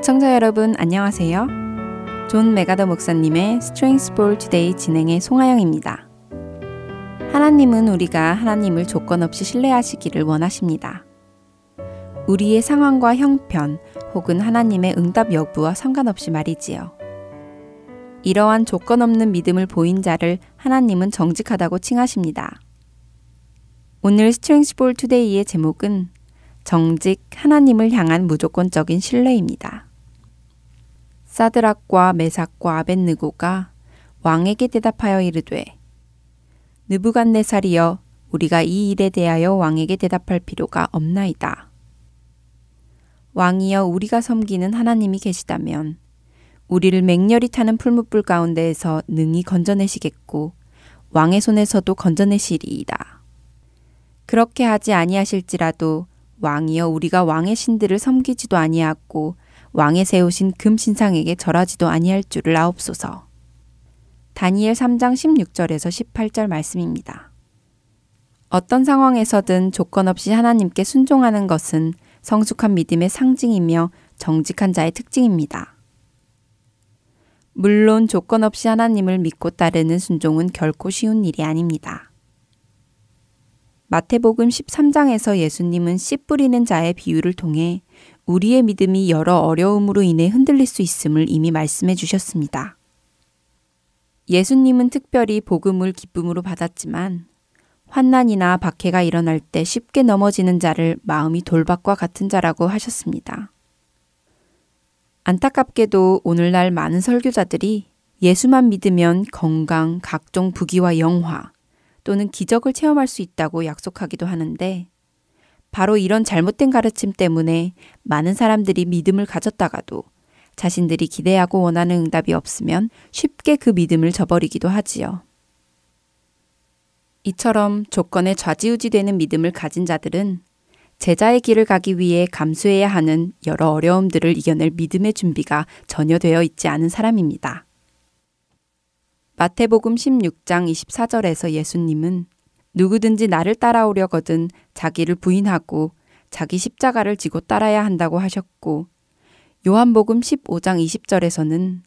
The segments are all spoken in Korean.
애청자 여러분 안녕하세요. 존 맥아더 목사님의 Strength for Today 진행의 송하영입니다. 하나님은 우리가 하나님을 조건 없이 신뢰하시기를 원하십니다. 우리의 상황과 형편 혹은 하나님의 응답 여부와 상관없이 말이지요. 이러한 조건 없는 믿음을 보인 자를 하나님은 정직하다고 칭하십니다. 오늘 Strength for Today의 제목은 정직 하나님을 향한 무조건적인 신뢰입니다. 사드락과 메삭과 아벤느고가 왕에게 대답하여 이르되 느부갓네살이여 우리가 이 일에 대하여 왕에게 대답할 필요가 없나이다. 왕이여 우리가 섬기는 하나님이 계시다면 우리를 맹렬히 타는 풀무불 가운데에서 능히 건져내시겠고 왕의 손에서도 건져내시리이다. 그렇게 하지 아니하실지라도 왕이여 우리가 왕의 신들을 섬기지도 아니하고 왕의 세우신 금 신상에게 절하지도 아니할 줄을 아옵소서. 다니엘 3장 16절에서 18절 말씀입니다. 어떤 상황에서든 조건 없이 하나님께 순종하는 것은 성숙한 믿음의 상징이며 정직한 자의 특징입니다. 물론 조건 없이 하나님을 믿고 따르는 순종은 결코 쉬운 일이 아닙니다. 마태복음 13장에서 예수님은 씨 뿌리는 자의 비유를 통해 우리의 믿음이 여러 어려움으로 인해 흔들릴 수 있음을 이미 말씀해 주셨습니다. 예수님은 특별히 복음을 기쁨으로 받았지만 환난이나 박해가 일어날 때 쉽게 넘어지는 자를 마음이 돌박과 같은 자라고 하셨습니다. 안타깝게도 오늘날 많은 설교자들이 예수만 믿으면 건강, 각종 부귀와 영화 또는 기적을 체험할 수 있다고 약속하기도 하는데 바로 이런 잘못된 가르침 때문에 많은 사람들이 믿음을 가졌다가도 자신들이 기대하고 원하는 응답이 없으면 쉽게 그 믿음을 저버리기도 하지요. 이처럼 조건에 좌지우지되는 믿음을 가진 자들은 제자의 길을 가기 위해 감수해야 하는 여러 어려움들을 이겨낼 믿음의 준비가 전혀 되어 있지 않은 사람입니다. 마태복음 16장 24절에서 예수님은 누구든지 나를 따라오려거든 자기를 부인하고 자기 십자가를 지고 따라야 한다고 하셨고 요한복음 15장 20절에서는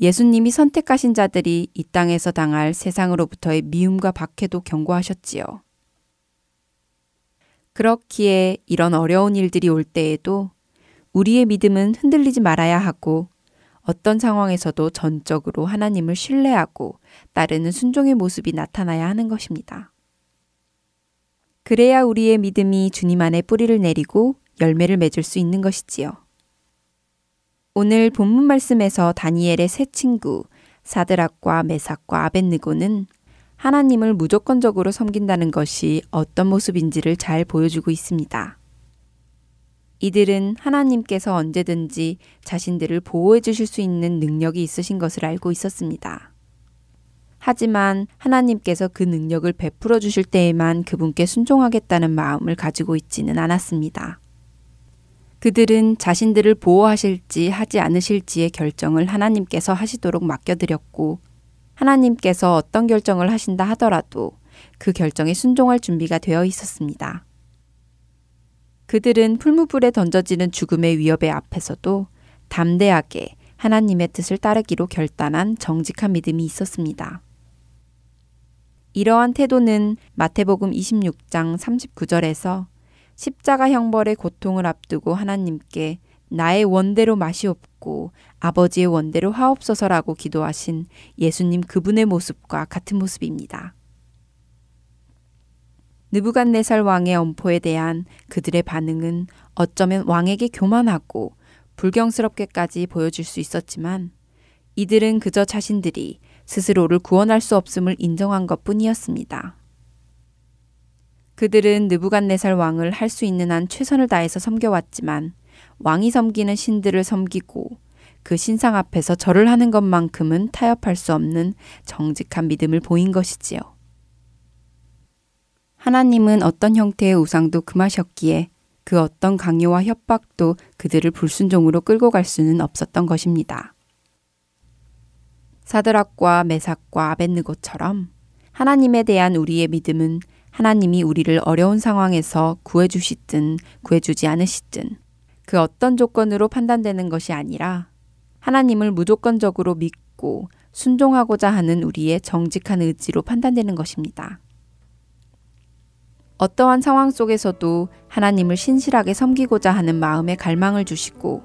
예수님이 선택하신 자들이 이 땅에서 당할 세상으로부터의 미움과 박해도 경고하셨지요. 그렇기에 이런 어려운 일들이 올 때에도 우리의 믿음은 흔들리지 말아야 하고 어떤 상황에서도 전적으로 하나님을 신뢰하고 따르는 순종의 모습이 나타나야 하는 것입니다. 그래야 우리의 믿음이 주님 안에 뿌리를 내리고 열매를 맺을 수 있는 것이지요. 오늘 본문 말씀에서 다니엘의 세 친구 사드락과 메삭과 아벤느고는 하나님을 무조건적으로 섬긴다는 것이 어떤 모습인지를 잘 보여주고 있습니다. 이들은 하나님께서 언제든지 자신들을 보호해 주실 수 있는 능력이 있으신 것을 알고 있었습니다. 하지만 하나님께서 그 능력을 베풀어 주실 때에만 그분께 순종하겠다는 마음을 가지고 있지는 않았습니다. 그들은 자신들을 보호하실지 하지 않으실지의 결정을 하나님께서 하시도록 맡겨드렸고, 하나님께서 어떤 결정을 하신다 하더라도 그 결정에 순종할 준비가 되어 있었습니다. 그들은 풀무불에 던져지는 죽음의 위협의 앞에서도 담대하게 하나님의 뜻을 따르기로 결단한 정직한 믿음이 있었습니다. 이러한 태도는 마태복음 26장 39절에서 십자가 형벌의 고통을 앞두고 하나님께 나의 원대로 맛이 없고 아버지의 원대로 하옵소서라고 기도하신 예수님 그분의 모습과 같은 모습입니다. 느부갓네살 왕의 엄포에 대한 그들의 반응은 어쩌면 왕에게 교만하고 불경스럽게까지 보여줄 수 있었지만 이들은 그저 자신들이 스스로를 구원할 수 없음을 인정한 것 뿐이었습니다. 그들은 느부갓네살 왕을 할 수 있는 한 최선을 다해서 섬겨왔지만 왕이 섬기는 신들을 섬기고 그 신상 앞에서 절을 하는 것만큼은 타협할 수 없는 정직한 믿음을 보인 것이지요. 하나님은 어떤 형태의 우상도 금하셨기에 그 어떤 강요와 협박도 그들을 불순종으로 끌고 갈 수는 없었던 것입니다. 사드락과 메삭과 아벤느고처럼 하나님에 대한 우리의 믿음은 하나님이 우리를 어려운 상황에서 구해주시든 구해주지 않으시든 그 어떤 조건으로 판단되는 것이 아니라 하나님을 무조건적으로 믿고 순종하고자 하는 우리의 정직한 의지로 판단되는 것입니다. 어떠한 상황 속에서도 하나님을 신실하게 섬기고자 하는 마음에 갈망을 주시고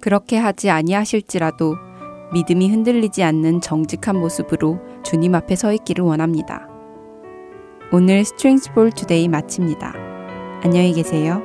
그렇게 하지 아니하실지라도 믿음이 흔들리지 않는 정직한 모습으로 주님 앞에 서 있기를 원합니다. 오늘 Strength for Today 마칩니다. 안녕히 계세요.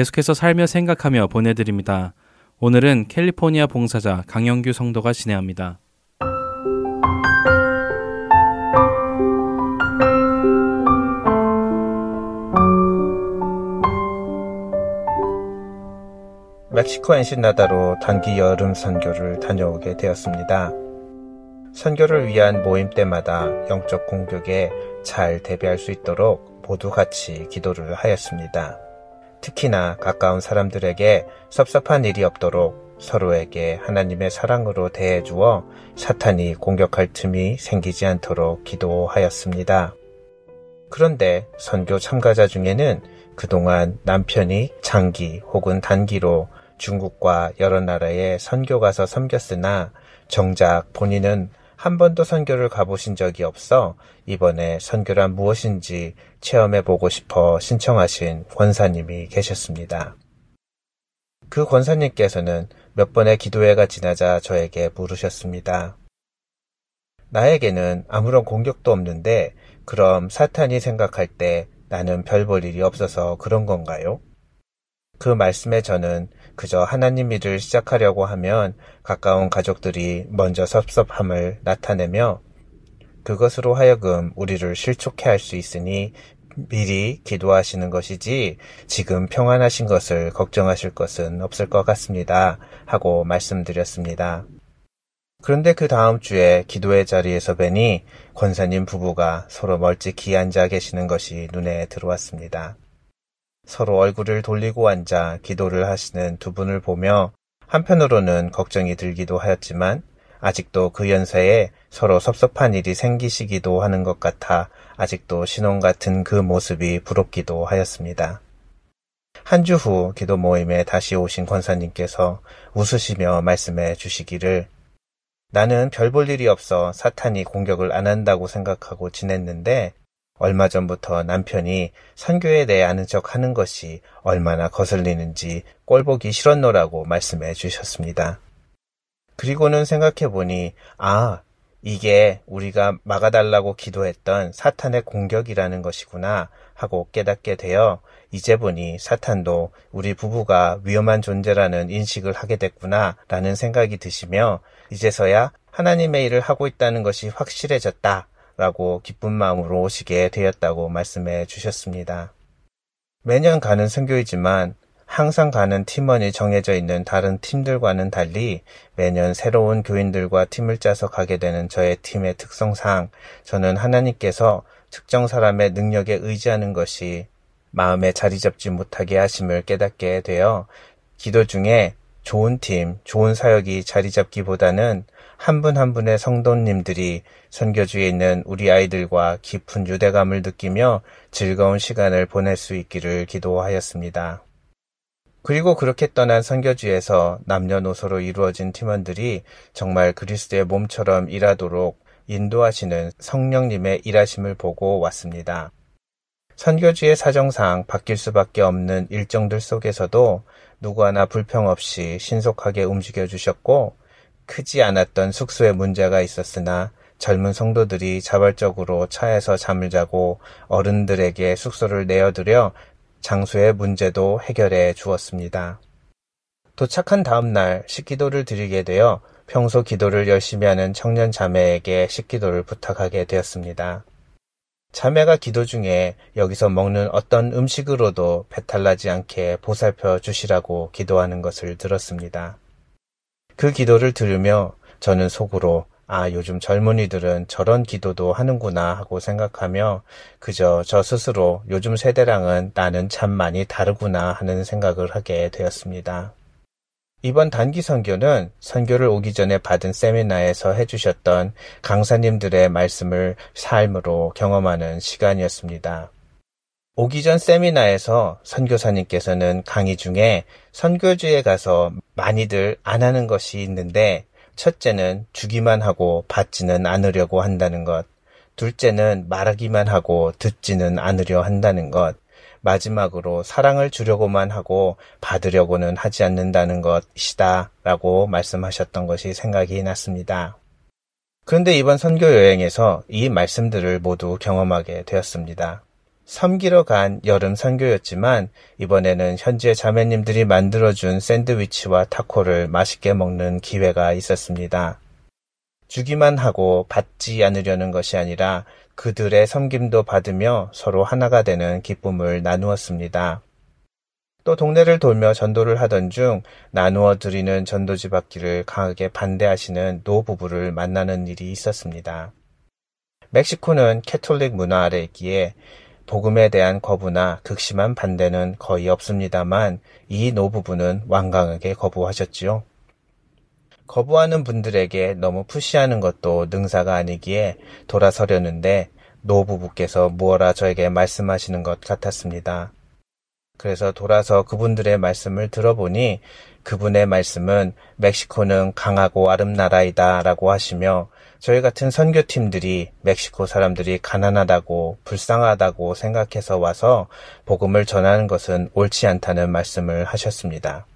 계속해서 살며 생각하며 보내드립니다. 오늘은 캘리포니아 봉사자 강영규 성도가 진행합니다. 멕시코 엔시나다로 단기 여름 선교를 다녀오게 되었습니다. 선교를 위한 모임 때마다 영적 공격에 잘 대비할 수 있도록 모두 같이 기도를 하였습니다. 특히나 가까운 사람들에게 섭섭한 일이 없도록 서로에게 하나님의 사랑으로 대해 주어 사탄이 공격할 틈이 생기지 않도록 기도하였습니다. 그런데 선교 참가자 중에는 그동안 남편이 장기 혹은 단기로 중국과 여러 나라에 선교 가서 섬겼으나 정작 본인은 한 번도 선교를 가보신 적이 없어 이번에 선교란 무엇인지 체험해 보고 싶어 신청하신 권사님이 계셨습니다. 그 권사님께서는 몇 번의 기도회가 지나자 저에게 물으셨습니다. 나에게는 아무런 공격도 없는데 그럼 사탄이 생각할 때 나는 별 볼 일이 없어서 그런 건가요? 그 말씀에 저는 그저 하나님 일을 시작하려고 하면 가까운 가족들이 먼저 섭섭함을 나타내며 그것으로 하여금 우리를 실족해 할 수 있으니 미리 기도하시는 것이지 지금 평안하신 것을 걱정하실 것은 없을 것 같습니다. 하고 말씀드렸습니다. 그런데 그 다음 주에 기도의 자리에서 뵈니 권사님 부부가 서로 멀찍이 앉아 계시는 것이 눈에 들어왔습니다. 서로 얼굴을 돌리고 앉아 기도를 하시는 두 분을 보며 한편으로는 걱정이 들기도 하였지만 아직도 그 연세에 서로 섭섭한 일이 생기시기도 하는 것 같아 아직도 신혼 같은 그 모습이 부럽기도 하였습니다. 한 주 후 기도 모임에 다시 오신 권사님께서 웃으시며 말씀해 주시기를 나는 별 볼 일이 없어 사탄이 공격을 안 한다고 생각하고 지냈는데 얼마 전부터 남편이 선교에 대해 아는 척 하는 것이 얼마나 거슬리는지 꼴보기 싫었노라고 말씀해 주셨습니다. 그리고는 생각해 보니, 아, 이게 우리가 막아달라고 기도했던 사탄의 공격이라는 것이구나 하고 깨닫게 되어 이제 보니 사탄도 우리 부부가 위험한 존재라는 인식을 하게 됐구나 라는 생각이 드시며 이제서야 하나님의 일을 하고 있다는 것이 확실해졌다 라고 기쁜 마음으로 오시게 되었다고 말씀해 주셨습니다. 매년 가는 선교이지만 항상 가는 팀원이 정해져 있는 다른 팀들과는 달리 매년 새로운 교인들과 팀을 짜서 가게 되는 저의 팀의 특성상 저는 하나님께서 특정 사람의 능력에 의지하는 것이 마음에 자리 잡지 못하게 하심을 깨닫게 되어 기도 중에 좋은 팀, 좋은 사역이 자리 잡기보다는 한 분한 한 분의 성도님들이 선교주에 있는 우리 아이들과 깊은 유대감을 느끼며 즐거운 시간을 보낼 수 있기를 기도하였습니다. 그리고 그렇게 떠난 선교주에서 남녀노소로 이루어진 팀원들이 정말 그리스도의 몸처럼 일하도록 인도하시는 성령님의 일하심을 보고 왔습니다. 선교주의 사정상 바뀔 수밖에 없는 일정들 속에서도 누구 하나 불평 없이 신속하게 움직여 주셨고 크지 않았던 숙소에 문제가 있었으나 젊은 성도들이 자발적으로 차에서 잠을 자고 어른들에게 숙소를 내어드려 장소의 문제도 해결해 주었습니다. 도착한 다음 날 식기도를 드리게 되어 평소 기도를 열심히 하는 청년 자매에게 식기도를 부탁하게 되었습니다. 자매가 기도 중에 여기서 먹는 어떤 음식으로도 배탈 나지 않게 보살펴 주시라고 기도하는 것을 들었습니다. 그 기도를 들으며 저는 속으로 아, 요즘 젊은이들은 저런 기도도 하는구나 하고 생각하며 그저 저 스스로 요즘 세대랑은 나는 참 많이 다르구나 하는 생각을 하게 되었습니다. 이번 단기 선교는 선교를 오기 전에 받은 세미나에서 해주셨던 강사님들의 말씀을 삶으로 경험하는 시간이었습니다. 오기 전 세미나에서 선교사님께서는 강의 중에 선교주에 가서 많이들 안 하는 것이 있는데 첫째는 주기만 하고 받지는 않으려고 한다는 것. 둘째는 말하기만 하고 듣지는 않으려 한다는 것. 마지막으로 사랑을 주려고만 하고 받으려고는 하지 않는다는 것이다. 라고 말씀하셨던 것이 생각이 났습니다. 그런데 이번 선교 여행에서 이 말씀들을 모두 경험하게 되었습니다. 섬기러 간 여름 선교였지만 이번에는 현지의 자매님들이 만들어준 샌드위치와 타코를 맛있게 먹는 기회가 있었습니다. 주기만 하고 받지 않으려는 것이 아니라 그들의 섬김도 받으며 서로 하나가 되는 기쁨을 나누었습니다. 또 동네를 돌며 전도를 하던 중 나누어 드리는 전도지 받기를 강하게 반대하시는 노부부를 만나는 일이 있었습니다. 멕시코는 캐톨릭 문화 아래 있기에 복음에 대한 거부나 극심한 반대는 거의 없습니다만 이 노부부는 완강하게 거부하셨지요. 거부하는 분들에게 너무 푸시하는 것도 능사가 아니기에 돌아서려는데 노부부께서 무어라 저에게 말씀하시는 것 같았습니다. 그래서 돌아서 그분들의 말씀을 들어보니 그분의 말씀은 멕시코는 강하고 아름 나라이다 라고 하시며 저희 같은 선교팀들이 멕시코 사람들이 가난하다고 불쌍하다고 생각해서 와서 복음을 전하는 것은 옳지 않다는 말씀을 하셨습니다.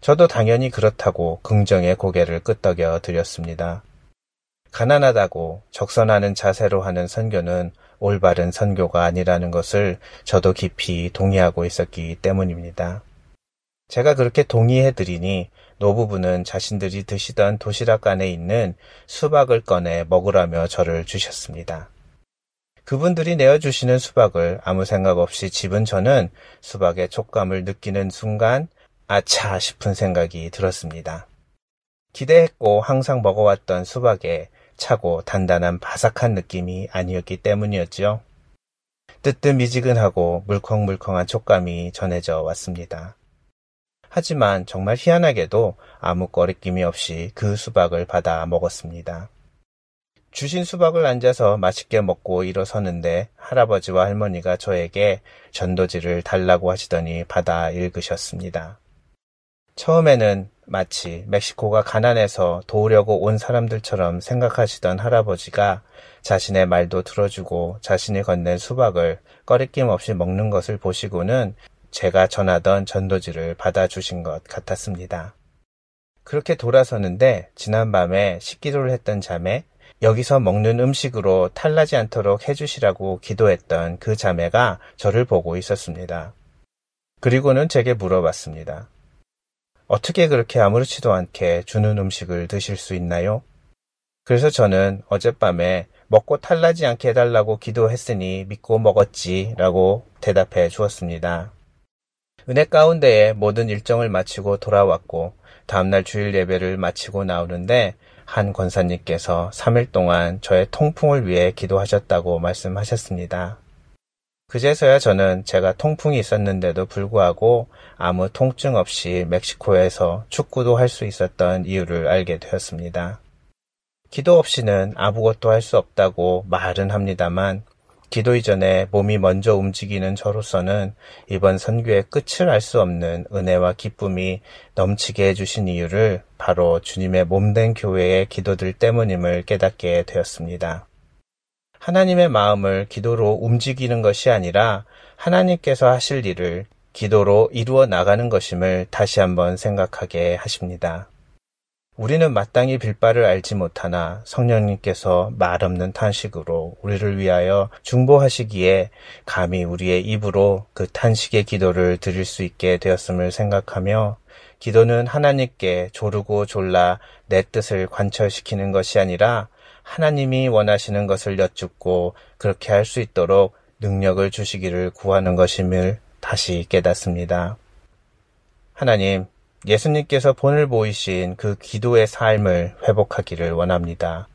저도 당연히 그렇다고 긍정의 고개를 끄덕여 드렸습니다. 가난하다고 적선하는 자세로 하는 선교는 올바른 선교가 아니라는 것을 저도 깊이 동의하고 있었기 때문입니다. 제가 그렇게 동의해 드리니 노부부는 자신들이 드시던 도시락 안에 있는 수박을 꺼내 먹으라며 저를 주셨습니다. 그분들이 내어주시는 수박을 아무 생각 없이 집은 저는 수박의 촉감을 느끼는 순간 아차 싶은 생각이 들었습니다. 기대했고 항상 먹어왔던 수박에 차고 단단한 바삭한 느낌이 아니었기 때문이었지요. 뜨뜻 미지근하고 물컹물컹한 촉감이 전해져 왔습니다. 하지만 정말 희한하게도 아무 꺼리낌이 없이 그 수박을 받아 먹었습니다. 주신 수박을 앉아서 맛있게 먹고 일어서는데 할아버지와 할머니가 저에게 전도지를 달라고 하시더니 받아 읽으셨습니다. 처음에는 마치 멕시코가 가난해서 도우려고 온 사람들처럼 생각하시던 할아버지가 자신의 말도 들어주고 자신이 건넨 수박을 꺼리낌 없이 먹는 것을 보시고는 제가 전하던 전도지를 받아주신 것 같았습니다. 그렇게 돌아서는데 지난밤에 식기도를 했던 자매, 여기서 먹는 음식으로 탈나지 않도록 해주시라고 기도했던 그 자매가 저를 보고 있었습니다. 그리고는 제게 물어봤습니다. 어떻게 그렇게 아무렇지도 않게 주는 음식을 드실 수 있나요? 그래서 저는 어젯밤에 먹고 탈나지 않게 해달라고 기도했으니 믿고 먹었지 라고 대답해 주었습니다. 은혜 가운데에 모든 일정을 마치고 돌아왔고 다음날 주일 예배를 마치고 나오는데 한 권사님께서 3일 동안 저의 통풍을 위해 기도하셨다고 말씀하셨습니다. 그제서야 저는 제가 통풍이 있었는데도 불구하고 아무 통증 없이 멕시코에서 축구도 할 수 있었던 이유를 알게 되었습니다. 기도 없이는 아무것도 할 수 없다고 말은 합니다만 기도 이전에 몸이 먼저 움직이는 저로서는 이번 선교의 끝을 알 수 없는 은혜와 기쁨이 넘치게 해주신 이유를 바로 주님의 몸된 교회의 기도들 때문임을 깨닫게 되었습니다. 하나님의 마음을 기도로 움직이는 것이 아니라 하나님께서 하실 일을 기도로 이루어 나가는 것임을 다시 한번 생각하게 하십니다. 우리는 마땅히 빌바를 알지 못하나 성령님께서 말 없는 탄식으로 우리를 위하여 중보하시기에 감히 우리의 입으로 그 탄식의 기도를 드릴 수 있게 되었음을 생각하며 기도는 하나님께 조르고 졸라 내 뜻을 관철시키는 것이 아니라 하나님이 원하시는 것을 여쭙고 그렇게 할 수 있도록 능력을 주시기를 구하는 것임을 다시 깨닫습니다. 하나님, 예수님께서 본을 보이신 그 기도의 삶을 회복하기를 원합니다.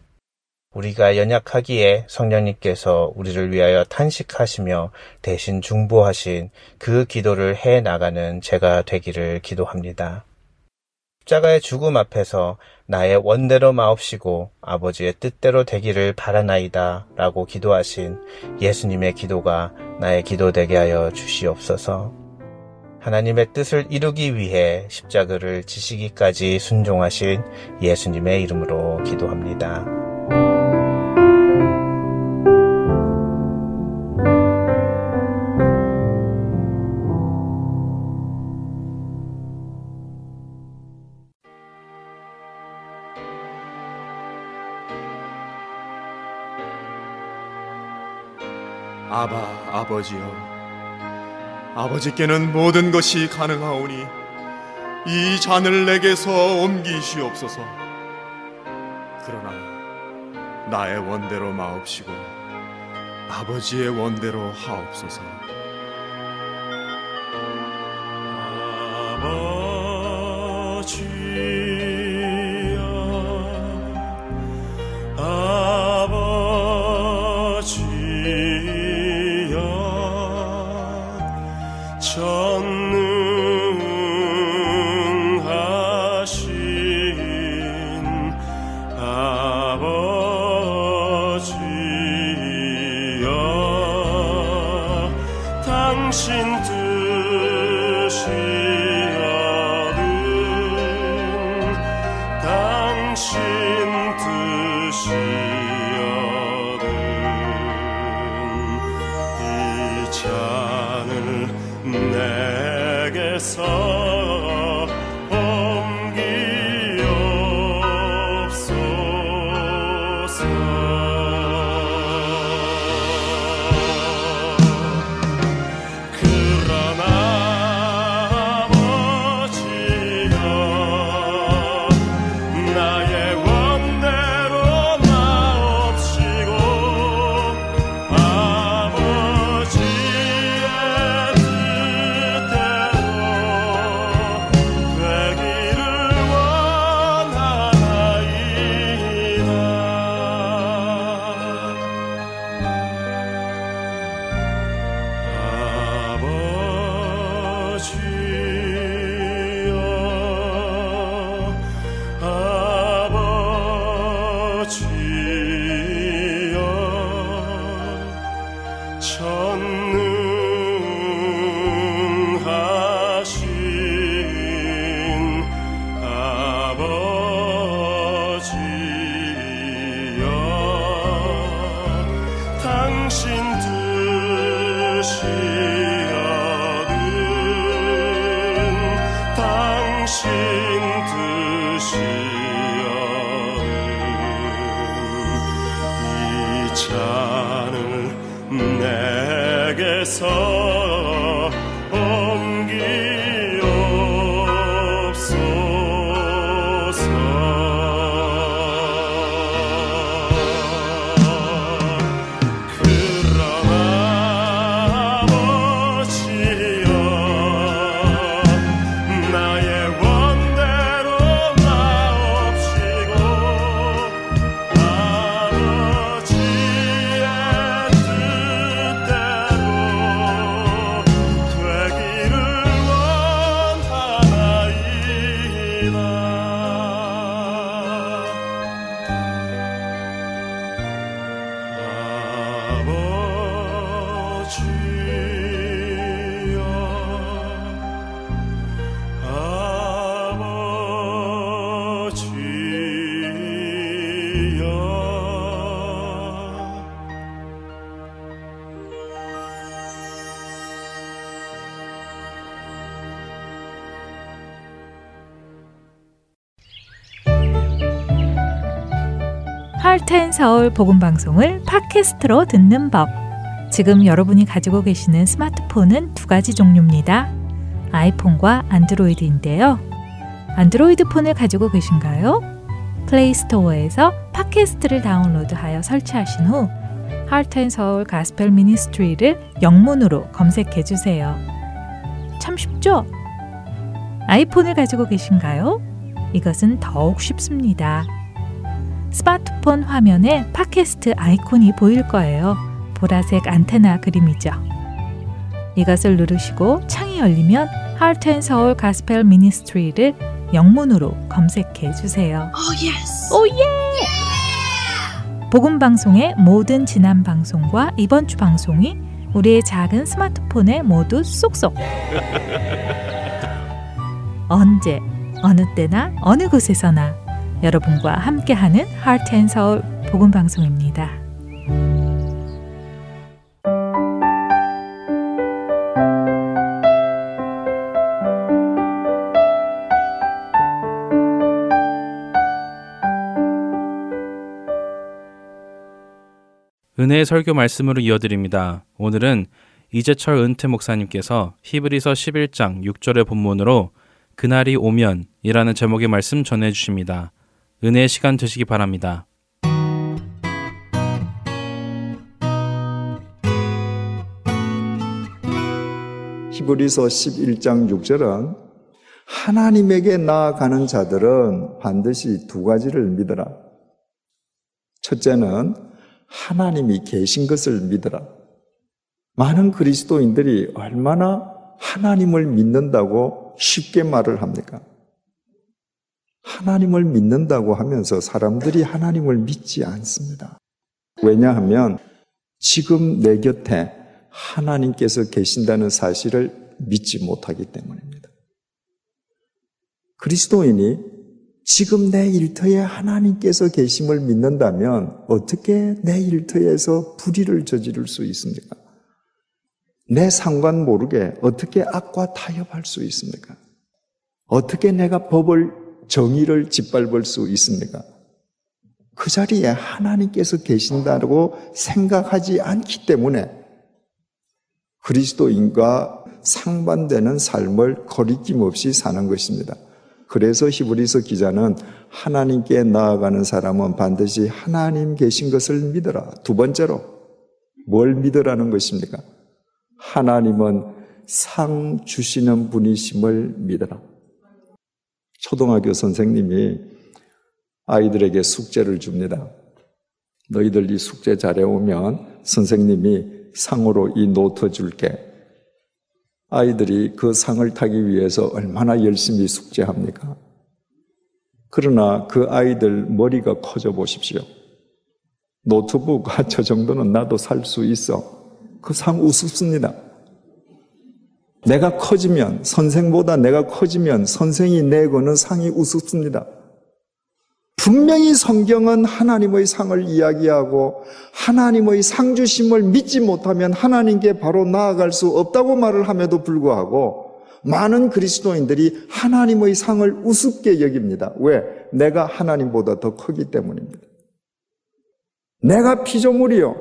우리가 연약하기에 성령님께서 우리를 위하여 탄식하시며 대신 중보하신 그 기도를 해 나가는 제가 되기를 기도합니다. 십자가의 죽음 앞에서 나의 원대로 마옵시고 아버지의 뜻대로 되기를 바라나이다 라고 기도하신 예수님의 기도가 나의 기도 되게 하여 주시옵소서. 하나님의 뜻을 이루기 위해 십자가를 지시기까지 순종하신 예수님의 이름으로 기도합니다. 아바 아버지여 아버지께는 모든 것이 가능하오니 이 잔을 내게서 옮기시옵소서. 그러나 나의 원대로 마옵시고 아버지의 원대로 하옵소서 할텐 서 울 복음 방송을 팟캐스트로 듣는 법. 지금 여러분이 가지고 계시는 스마트폰은 두 가지 종류입니다. 아이폰과 안드로이드인데요. 안드로이드 폰을 가지고 계신가요? 플레이 스토어에서 팟캐스트를 다운로드하여 설치하신 후 Heart and Soul Gospel Ministry를 영문으로 검색해 주세요. 참 쉽죠? 아이폰을 가지고 계신가요? 이것은 더욱 쉽습니다. 스마트폰 화면에 팟캐스트 아이콘이 보일 거예요. 보라색 안테나 그림이죠. 이것을 누르시고 창이 열리면 Heart and Soul Gospel Ministry를 영문으로 검색해 주세요. Oh, yes. Oh yeah! 복음 방송의 모든 지난 방송과 이번 주 방송이 우리의 작은 스마트폰에 모두 쏙쏙. 언제 어느 때나 어느 곳에서나 여러분과 함께하는 Heart and Soul 복음 방송입니다. 은혜의 설교 말씀으로 이어드립니다. 오늘은 이재철 은퇴 목사님께서 히브리서 11장 6절의 본문으로 그날이 오면이라는 제목의 말씀 전해 주십니다. 은혜의 시간 되시기 바랍니다. 히브리서 11장 6절은 하나님에게 나아가는 자들은 반드시 두 가지를 믿어라. 첫째는 하나님이 계신 것을 믿어라. 많은 그리스도인들이 얼마나 하나님을 믿는다고 쉽게 말을 합니까? 하나님을 믿는다고 하면서 사람들이 하나님을 믿지 않습니다. 왜냐하면 지금 내 곁에 하나님께서 계신다는 사실을 믿지 못하기 때문입니다. 그리스도인이 지금 내 일터에 하나님께서 계심을 믿는다면 어떻게 내 일터에서 불의를 저지를 수 있습니까? 내 상관 모르게 어떻게 악과 타협할 수 있습니까? 어떻게 내가 법을 정의를 짓밟을 수 있습니까? 그 자리에 하나님께서 계신다고 생각하지 않기 때문에 그리스도인과 상반되는 삶을 거리낌 없이 사는 것입니다. 그래서 히브리서 기자는 하나님께 나아가는 사람은 반드시 하나님 계신 것을 믿어라. 두 번째로 뭘 믿으라는 것입니까? 하나님은 상 주시는 분이심을 믿어라. 초등학교 선생님이 아이들에게 숙제를 줍니다. 너희들 이 숙제 잘해오면 선생님이 상으로 이 노트 줄게. 아이들이 그 상을 타기 위해서 얼마나 열심히 숙제합니까? 그러나 그 아이들 머리가 커져 보십시오. 노트북 저 정도는 나도 살 수 있어. 그 상 우습습니다. 내가 커지면, 선생보다 내가 커지면 선생이 내고는 상이 우습습니다. 분명히 성경은 하나님의 상을 이야기하고 하나님의 상주심을 믿지 못하면 하나님께 바로 나아갈 수 없다고 말을 함에도 불구하고 많은 그리스도인들이 하나님의 상을 우습게 여깁니다. 왜? 내가 하나님보다 더 크기 때문입니다. 내가 피조물이요.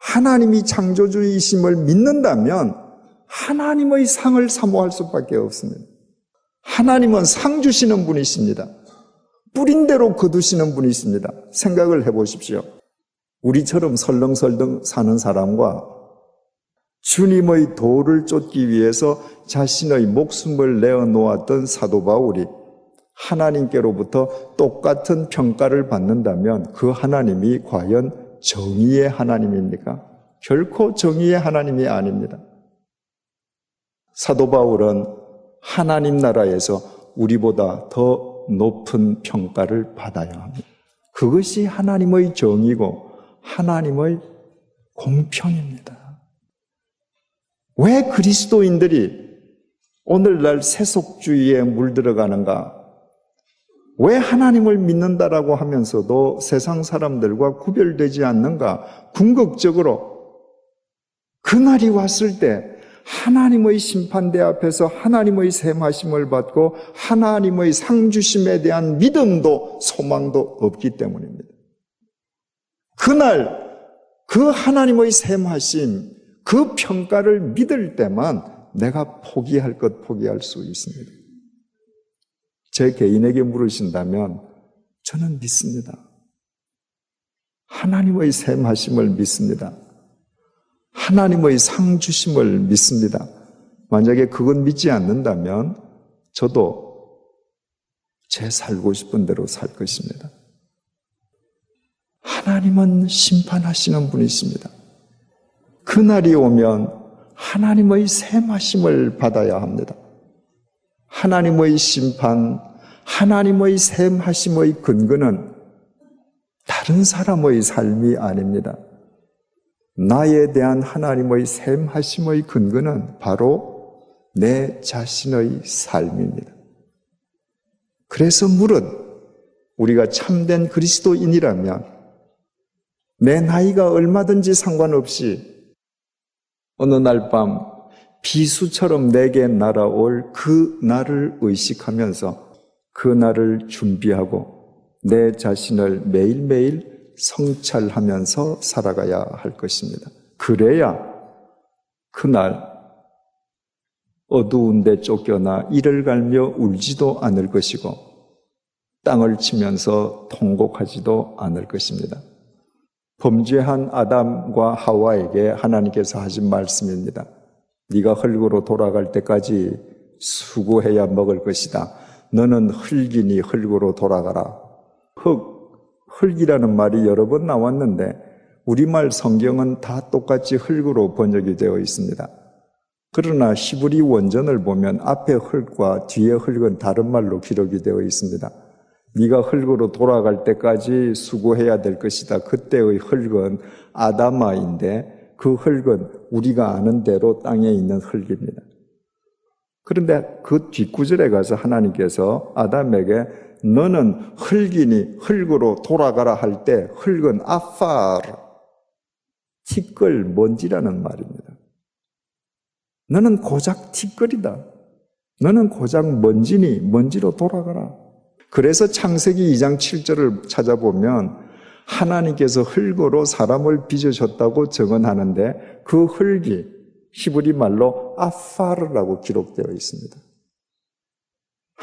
하나님이 창조주이심을 믿는다면 하나님의 상을 사모할 수밖에 없습니다. 하나님은 상 주시는 분이십니다. 뿌린 대로 거두시는 분이 있습니다. 생각을 해 보십시오. 우리처럼 설렁설렁 사는 사람과 주님의 도를 쫓기 위해서 자신의 목숨을 내어 놓았던 사도 바울이 하나님께로부터 똑같은 평가를 받는다면 그 하나님이 과연 정의의 하나님입니까? 결코 정의의 하나님이 아닙니다. 사도 바울은 하나님 나라에서 우리보다 더 높은 평가를 받아야 합니다. 그것이 하나님의 정이고 하나님의 공평입니다. 왜 그리스도인들이 오늘날 세속주의에 물들어가는가? 왜 하나님을 믿는다라고 하면서도 세상 사람들과 구별되지 않는가? 궁극적으로 그날이 왔을 때 하나님의 심판대 앞에서 하나님의 샘하심을 받고 하나님의 상주심에 대한 믿음도 소망도 없기 때문입니다. 그날 그 하나님의 샘하심, 그 평가를 믿을 때만 내가 포기할 것 포기할 수 있습니다. 제 개인에게 물으신다면 저는 믿습니다. 하나님의 샘하심을 믿습니다. 하나님의 상 주심을 믿습니다. 만약에 그건 믿지 않는다면 저도 제 살고 싶은 대로 살 것입니다. 하나님은 심판하시는 분이십니다. 그날이 오면 하나님의 샘하심을 받아야 합니다. 하나님의 심판, 하나님의 샘하심의 근거는 다른 사람의 삶이 아닙니다. 나에 대한 하나님의 샘하심의 근거는 바로 내 자신의 삶입니다. 그래서 물은 우리가 참된 그리스도인이라면 내 나이가 얼마든지 상관없이 어느 날 밤 비수처럼 내게 날아올 그 날을 의식하면서 그 날을 준비하고 내 자신을 매일매일 성찰하면서 살아가야 할 것입니다. 그래야 그날 어두운 데 쫓겨나 이를 갈며 울지도 않을 것이고 땅을 치면서 통곡하지도 않을 것입니다. 범죄한 아담과 하와에게 하나님께서 하신 말씀입니다. 네가 흙으로 돌아갈 때까지 수고해야 먹을 것이다. 너는 흙이니 흙으로 돌아가라. 흙, 흙이라는 말이 여러 번 나왔는데 우리말 성경은 다 똑같이 흙으로 번역이 되어 있습니다. 그러나 히브리 원전을 보면 앞에 흙과 뒤에 흙은 다른 말로 기록이 되어 있습니다. 네가 흙으로 돌아갈 때까지 수고해야 될 것이다. 그때의 흙은 아다마인데 그 흙은 우리가 아는 대로 땅에 있는 흙입니다. 그런데 그 뒷구절에 가서 하나님께서 아담에게 너는 흙이니 흙으로 돌아가라 할 때 흙은 아파르, 티끌, 먼지라는 말입니다. 너는 고작 티끌이다. 너는 고작 먼지니 먼지로 돌아가라. 그래서 창세기 2장 7절을 찾아보면 하나님께서 흙으로 사람을 빚으셨다고 증언하는데 그 흙이 히브리 말로 아파르라고 기록되어 있습니다.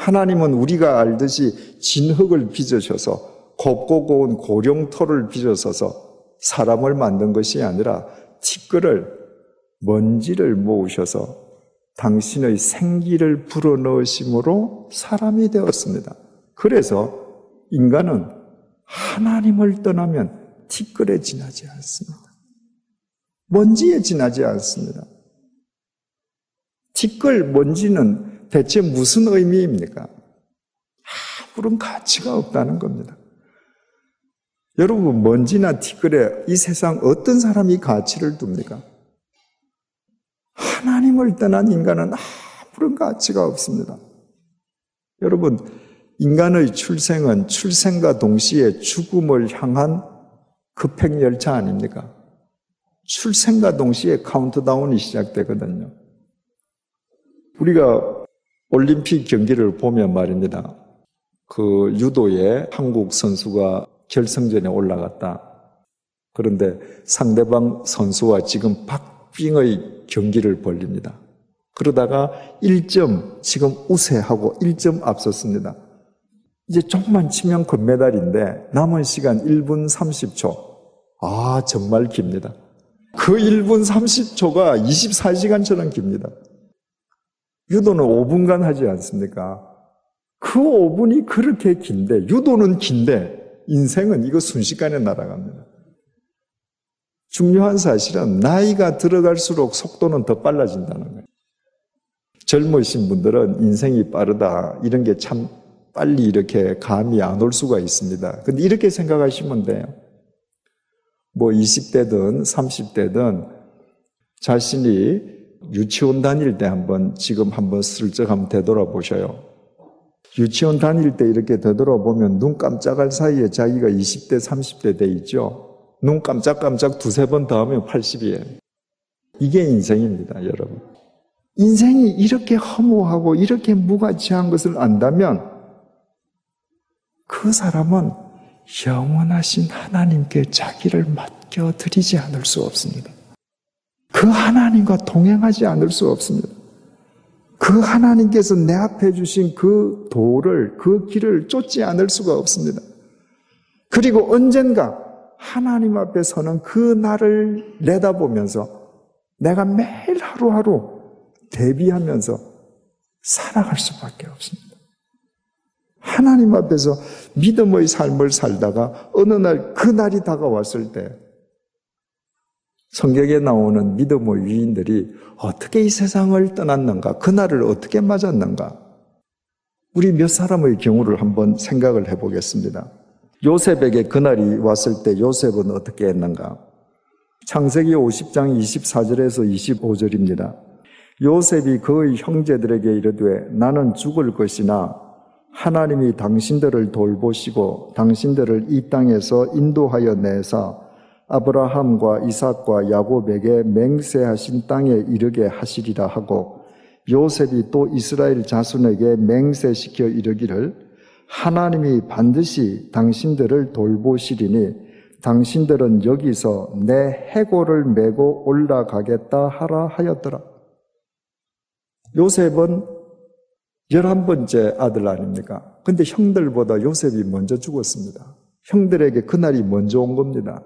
하나님은 우리가 알듯이 진흙을 빚으셔서 곱고 고운 고령토를 빚으셔서 사람을 만든 것이 아니라 티끌을 먼지를 모으셔서 당신의 생기를 불어넣으심으로 사람이 되었습니다. 그래서 인간은 하나님을 떠나면 티끌에 지나지 않습니다. 먼지에 지나지 않습니다. 티끌, 먼지는 대체 무슨 의미입니까? 아무런 가치가 없다는 겁니다. 여러분, 먼지나 티끌에 이 세상 어떤 사람이 가치를 둡니까? 하나님을 떠난 인간은 아무런 가치가 없습니다. 여러분, 인간의 출생은 출생과 동시에 죽음을 향한 급행열차 아닙니까? 출생과 동시에 카운트다운이 시작되거든요. 우리가 올림픽 경기를 보면 말입니다. 그 유도에 한국 선수가 결승전에 올라갔다. 그런데 상대방 선수와 지금 박빙의 경기를 벌립니다. 그러다가 1점 지금 우세하고 1점 앞섰습니다. 이제 조금만 치면 금메달인데 남은 시간 1분 30초. 아, 정말 깁니다. 그 1분 30초가 24시간처럼 깁니다. 유도는 5분간 하지 않습니까? 그 5분이 그렇게 긴데, 유도는 긴데, 인생은 이거 순식간에 날아갑니다. 중요한 사실은 나이가 들어갈수록 속도는 더 빨라진다는 거예요. 젊으신 분들은 인생이 빠르다, 이런 게 참 빨리 이렇게 감이 안 올 수가 있습니다. 근데 이렇게 생각하시면 돼요. 뭐 20대든 30대든 자신이 유치원 다닐 때 한번 지금 한번 슬쩍 한번 되돌아보셔요. 유치원 다닐 때 이렇게 되돌아보면 눈 깜짝할 사이에 자기가 20대, 30대 돼 있죠. 눈 깜짝깜짝 두세 번 더 하면 80이에요. 이게 인생입니다, 여러분. 인생이 이렇게 허무하고 이렇게 무가치한 것을 안다면 그 사람은 영원하신 하나님께 자기를 맡겨드리지 않을 수 없습니다. 그 하나님과 동행하지 않을 수 없습니다. 그 하나님께서 내 앞에 주신 그 도를, 그 길을 쫓지 않을 수가 없습니다. 그리고 언젠가 하나님 앞에 서는 그 날을 내다보면서 내가 매일 하루하루 대비하면서 살아갈 수밖에 없습니다. 하나님 앞에서 믿음의 삶을 살다가 어느 날 그 날이 다가왔을 때 성경에 나오는 믿음의 위인들이 어떻게 이 세상을 떠났는가, 그날을 어떻게 맞았는가. 우리 몇 사람의 경우를 한번 생각을 해보겠습니다. 요셉에게 그날이 왔을 때 요셉은 어떻게 했는가? 창세기 50장 24절에서 25절입니다. 요셉이 그의 형제들에게 이르되 나는 죽을 것이나 하나님이 당신들을 돌보시고 당신들을 이 땅에서 인도하여 내사 아브라함과 이삭과 야곱에게 맹세하신 땅에 이르게 하시리라 하고 요셉이 또 이스라엘 자손에게 맹세시켜 이르기를 하나님이 반드시 당신들을 돌보시리니 당신들은 여기서 내 해골을 메고 올라가겠다 하라 하였더라. 요셉은 열한 번째 아들 아닙니까? 근데 형들보다 요셉이 먼저 죽었습니다. 형들에게 그날이 먼저 온 겁니다.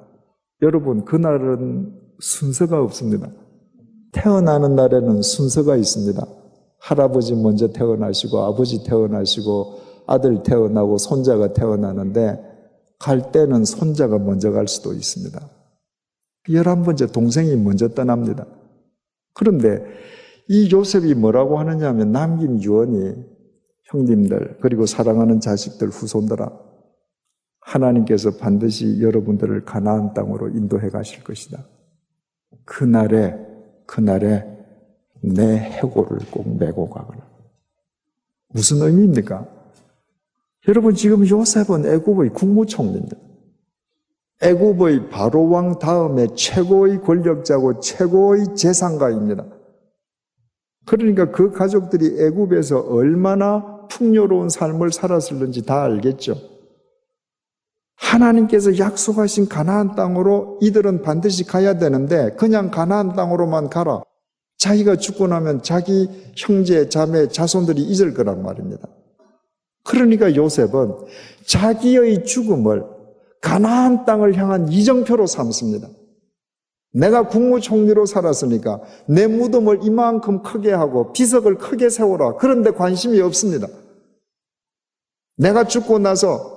여러분, 그날은 순서가 없습니다. 태어나는 날에는 순서가 있습니다. 할아버지 먼저 태어나시고, 아버지 태어나시고, 아들 태어나고, 손자가 태어나는데, 갈 때는 손자가 먼저 갈 수도 있습니다. 열한 번째 동생이 먼저 떠납니다. 그런데 이 요셉이 뭐라고 하느냐 하면 남긴 유언이 형님들, 그리고 사랑하는 자식들, 후손들아, 하나님께서 반드시 여러분들을 가나안 땅으로 인도해 가실 것이다. 그날에, 그날에 내 해골을 꼭 메고 가거라. 무슨 의미입니까? 여러분 지금 요셉은 애굽의 국무총리입니다. 애굽의 바로 왕 다음에 최고의 권력자고 최고의 재산가입니다. 그러니까 그 가족들이 애굽에서 얼마나 풍요로운 삶을 살았을는지 다 알겠죠. 하나님께서 약속하신 가나안 땅으로 이들은 반드시 가야 되는데 그냥 가나안 땅으로만 가라. 자기가 죽고 나면 자기 형제, 자매, 자손들이 잊을 거란 말입니다. 그러니까 요셉은 자기의 죽음을 가나안 땅을 향한 이정표로 삼습니다. 내가 국무총리로 살았으니까 내 무덤을 이만큼 크게 하고 비석을 크게 세워라. 그런데 관심이 없습니다. 내가 죽고 나서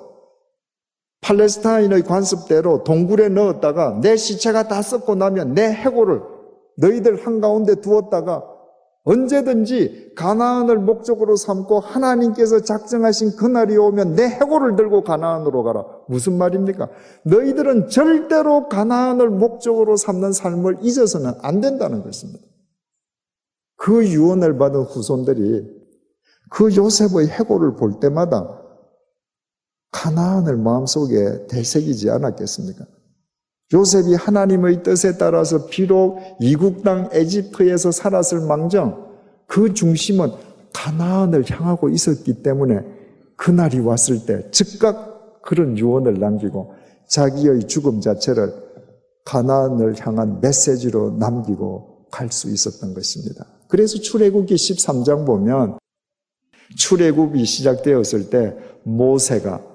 팔레스타인의 관습대로 동굴에 넣었다가 내 시체가 다 썩고 나면 내 해골을 너희들 한가운데 두었다가 언제든지 가나안을 목적으로 삼고 하나님께서 작정하신 그날이 오면 내 해골을 들고 가나안으로 가라. 무슨 말입니까? 너희들은 절대로 가나안을 목적으로 삼는 삶을 잊어서는 안 된다는 것입니다. 그 유언을 받은 후손들이 그 요셉의 해골을 볼 때마다 가나안을 마음속에 되새기지 않았겠습니까? 요셉이 하나님의 뜻에 따라서 비록 이국 땅 에집트에서 살았을 망정 그 중심은 가나안을 향하고 있었기 때문에 그날이 왔을 때 즉각 그런 유언을 남기고 자기의 죽음 자체를 가나안을 향한 메시지로 남기고 갈 수 있었던 것입니다. 그래서 출애굽기 13장 보면 출애굽이 시작되었을 때 모세가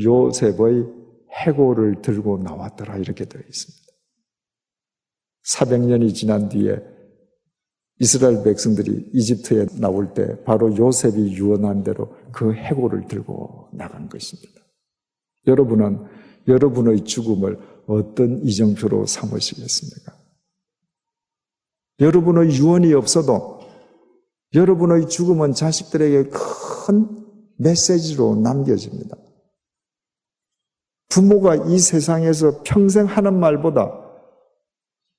요셉의 해골을 들고 나왔더라 이렇게 되어 있습니다. 400년이 지난 뒤에 이스라엘 백성들이 이집트에 나올 때 바로 요셉이 유언한 대로 그 해골을 들고 나간 것입니다. 여러분은 여러분의 죽음을 어떤 이정표로 삼으시겠습니까? 여러분의 유언이 없어도 여러분의 죽음은 자식들에게 큰 메시지로 남겨집니다. 부모가 이 세상에서 평생 하는 말보다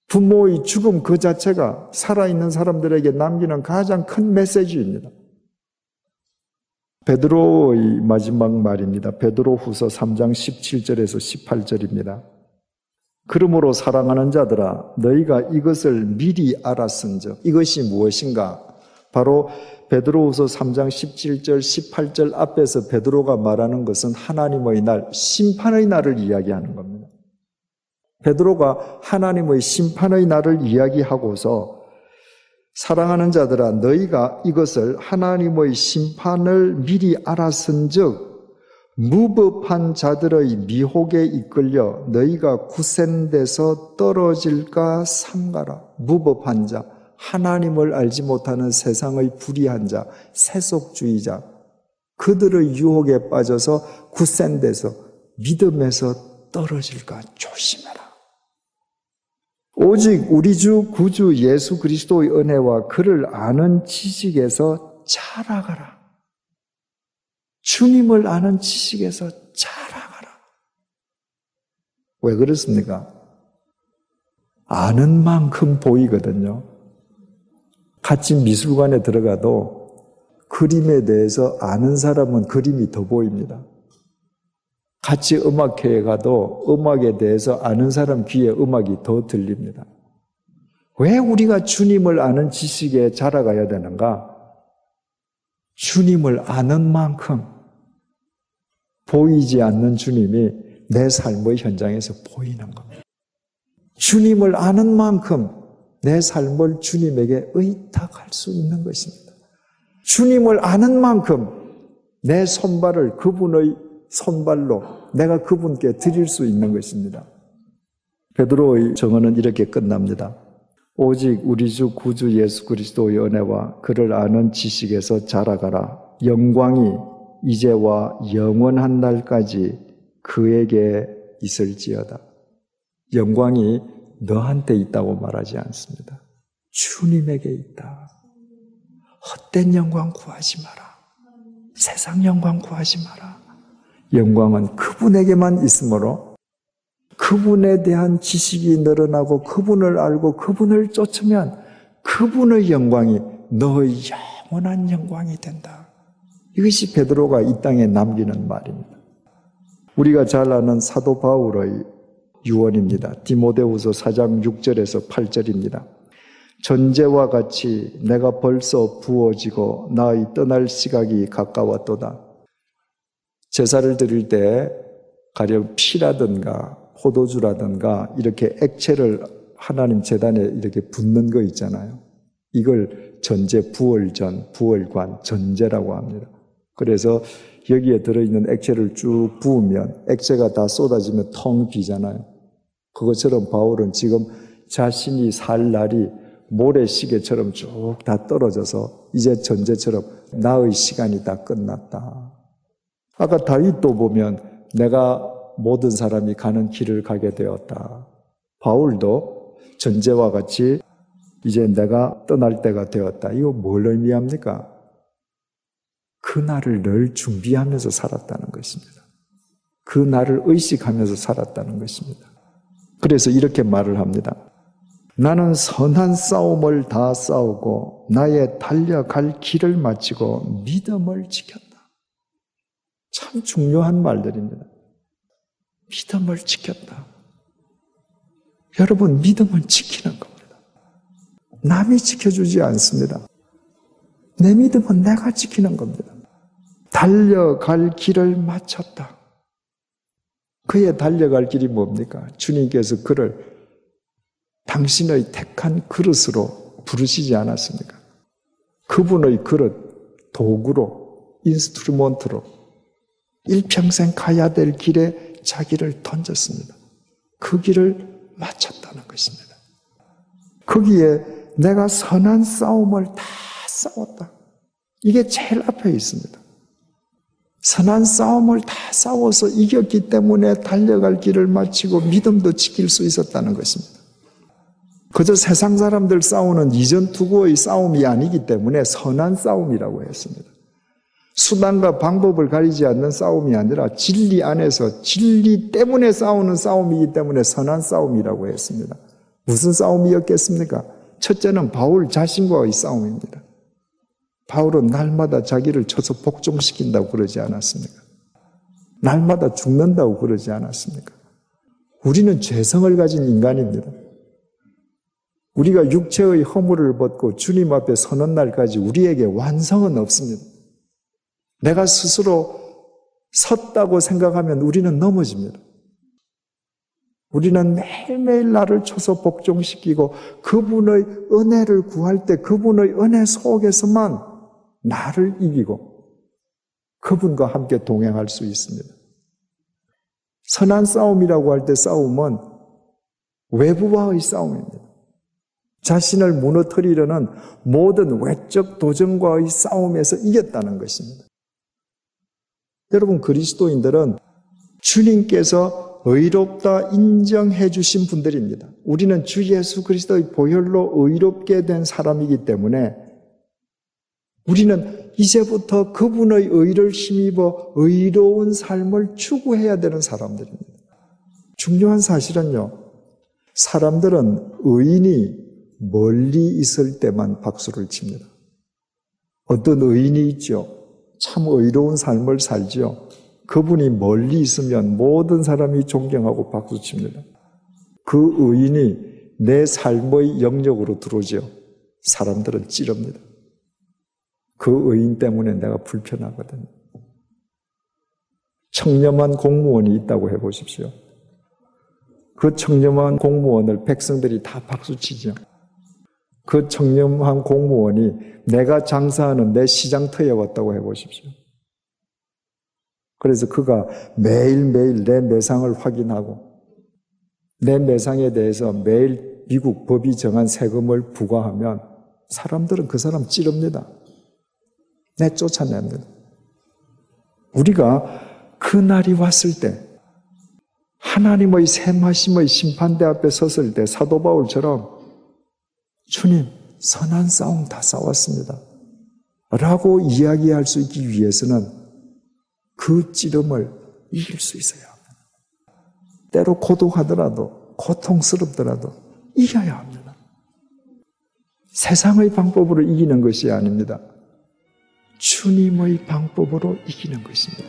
부모의 죽음 그 자체가 살아있는 사람들에게 남기는 가장 큰 메시지입니다. 베드로의 마지막 말입니다. 베드로 후서 3장 17절에서 18절입니다. 그러므로 사랑하는 자들아 너희가 이것을 미리 알았은 즉 이것이 무엇인가? 바로 베드로후서 3장 17절 18절 앞에서 베드로가 말하는 것은 하나님의 날 심판의 날을 이야기하는 겁니다. 베드로가 하나님의 심판의 날을 이야기하고서 사랑하는 자들아 너희가 이것을 하나님의 심판을 미리 알았은즉 무법한 자들의 미혹에 이끌려 너희가 구센돼서 떨어질까 삼가라. 무법한 자, 하나님을 알지 못하는 세상의 불의한 자, 세속주의자, 그들의 유혹에 빠져서 구센돼서 믿음에서 떨어질까 조심해라. 오직 우리 주 구주 예수 그리스도의 은혜와 그를 아는 지식에서 자라가라. 주님을 아는 지식에서 자라가라. 왜 그렇습니까? 아는 만큼 보이거든요. 같이 미술관에 들어가도 그림에 대해서 아는 사람은 그림이 더 보입니다. 같이 음악회에 가도 음악에 대해서 아는 사람 귀에 음악이 더 들립니다. 왜 우리가 주님을 아는 지식에 자라가야 되는가? 주님을 아는 만큼 보이지 않는 주님이 내 삶의 현장에서 보이는 겁니다. 주님을 아는 만큼 내 삶을 주님에게 의탁할 수 있는 것입니다. 주님을 아는 만큼 내 손발을 그분의 손발로 내가 그분께 드릴 수 있는 것입니다. 베드로의 정언은 이렇게 끝납니다. 오직 우리 주 구주 예수 그리스도의 은혜와 그를 아는 지식에서 자라가라. 영광이 이제와 영원한 날까지 그에게 있을지어다. 영광이 너한테 있다고 말하지 않습니다. 주님에게 있다. 헛된 영광 구하지 마라. 세상 영광 구하지 마라. 영광은 그분에게만 있으므로 그분에 대한 지식이 늘어나고 그분을 알고 그분을 쫓으면 그분의 영광이 너의 영원한 영광이 된다. 이것이 베드로가 이 땅에 남기는 말입니다. 우리가 잘 아는 사도 바울의 유언입니다. 디모데후서 4장 6절에서 8절입니다. 전제와 같이 내가 벌써 부어지고 나의 떠날 시각이 가까웠도다. 제사를 드릴 때 가령 피라든가 포도주라든가 이렇게 액체를 하나님 재단에 이렇게 붓는 거 있잖아요. 이걸 전제 부월전, 부월관, 전제라고 합니다. 그래서 여기에 들어있는 액체를 쭉 부으면 액체가 다 쏟아지면 텅 비잖아요. 그것처럼 바울은 지금 자신이 살 날이 모래시계처럼 쭉 다 떨어져서 이제 전제처럼 나의 시간이 다 끝났다. 아까 다윗도 보면 내가 모든 사람이 가는 길을 가게 되었다. 바울도 전제와 같이 이제 내가 떠날 때가 되었다. 이거 뭘 의미합니까? 그 날을 늘 준비하면서 살았다는 것입니다. 그 날을 의식하면서 살았다는 것입니다. 그래서 이렇게 말을 합니다. 나는 선한 싸움을 다 싸우고 나의 달려갈 길을 마치고 믿음을 지켰다. 참 중요한 말들입니다. 믿음을 지켰다. 여러분, 믿음은 지키는 겁니다. 남이 지켜주지 않습니다. 내 믿음은 내가 지키는 겁니다. 달려갈 길을 마쳤다. 그의 달려갈 길이 뭡니까? 주님께서 그를 당신의 택한 그릇으로 부르시지 않았습니까? 그분의 그릇, 도구로, instrument로 일평생 가야 될 길에 자기를 던졌습니다. 그 길을 마쳤다는 것입니다. 거기에 내가 선한 싸움을 다 싸웠다. 이게 제일 앞에 있습니다. 선한 싸움을 다 싸워서 이겼기 때문에 달려갈 길을 마치고 믿음도 지킬 수 있었다는 것입니다. 그저 세상 사람들 싸우는 이전 투구의 싸움이 아니기 때문에 선한 싸움이라고 했습니다. 수단과 방법을 가리지 않는 싸움이 아니라 진리 안에서 진리 때문에 싸우는 싸움이기 때문에 선한 싸움이라고 했습니다. 무슨 싸움이었겠습니까? 첫째는 바울 자신과의 싸움입니다. 바울은 날마다 자기를 쳐서 복종시킨다고 그러지 않았습니까? 날마다 죽는다고 그러지 않았습니까? 우리는 죄성을 가진 인간입니다. 우리가 육체의 허물을 벗고 주님 앞에 서는 날까지 우리에게 완성은 없습니다. 내가 스스로 섰다고 생각하면 우리는 넘어집니다. 우리는 매일매일 나를 쳐서 복종시키고 그분의 은혜를 구할 때 그분의 은혜 속에서만 나를 이기고 그분과 함께 동행할 수 있습니다. 선한 싸움이라고 할 때 싸움은 외부와의 싸움입니다. 자신을 무너뜨리려는 모든 외적 도전과의 싸움에서 이겼다는 것입니다. 여러분, 그리스도인들은 주님께서 의롭다 인정해 주신 분들입니다. 우리는 주 예수 그리스도의 보혈로 의롭게 된 사람이기 때문에 우리는 이제부터 그분의 의를 힘입어 의로운 삶을 추구해야 되는 사람들입니다. 중요한 사실은요, 사람들은 의인이 멀리 있을 때만 박수를 칩니다. 어떤 의인이 있죠. 참 의로운 삶을 살지요. 그분이 멀리 있으면 모든 사람이 존경하고 박수 칩니다. 그 의인이 내 삶의 영역으로 들어오죠. 사람들은 찌릅니다. 그 의인 때문에 내가 불편하거든. 청렴한 공무원이 있다고 해보십시오. 그 청렴한 공무원을 백성들이 다 박수치죠. 그 청렴한 공무원이 내가 장사하는 내 시장터에 왔다고 해보십시오. 그래서 그가 매일매일 내 매상을 확인하고 내 매상에 대해서 매일 미국 법이 정한 세금을 부과하면 사람들은 그 사람 찌릅니다. 내쫓아냅니다. 우리가 그 날이 왔을 때 하나님의 샘하심의 심판대 앞에 섰을 때 사도 바울처럼 주님 선한 싸움 다 싸웠습니다. 라고 이야기할 수 있기 위해서는 그 찌름을 이길 수 있어야 합니다. 때로 고독하더라도 고통스럽더라도 이겨야 합니다. 세상의 방법으로 이기는 것이 아닙니다. 주님의 방법으로 이기는 것입니다.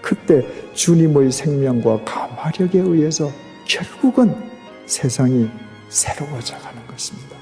그때 주님의 생명과 감화력에 의해서 결국은 세상이 새로워져 가는 것입니다.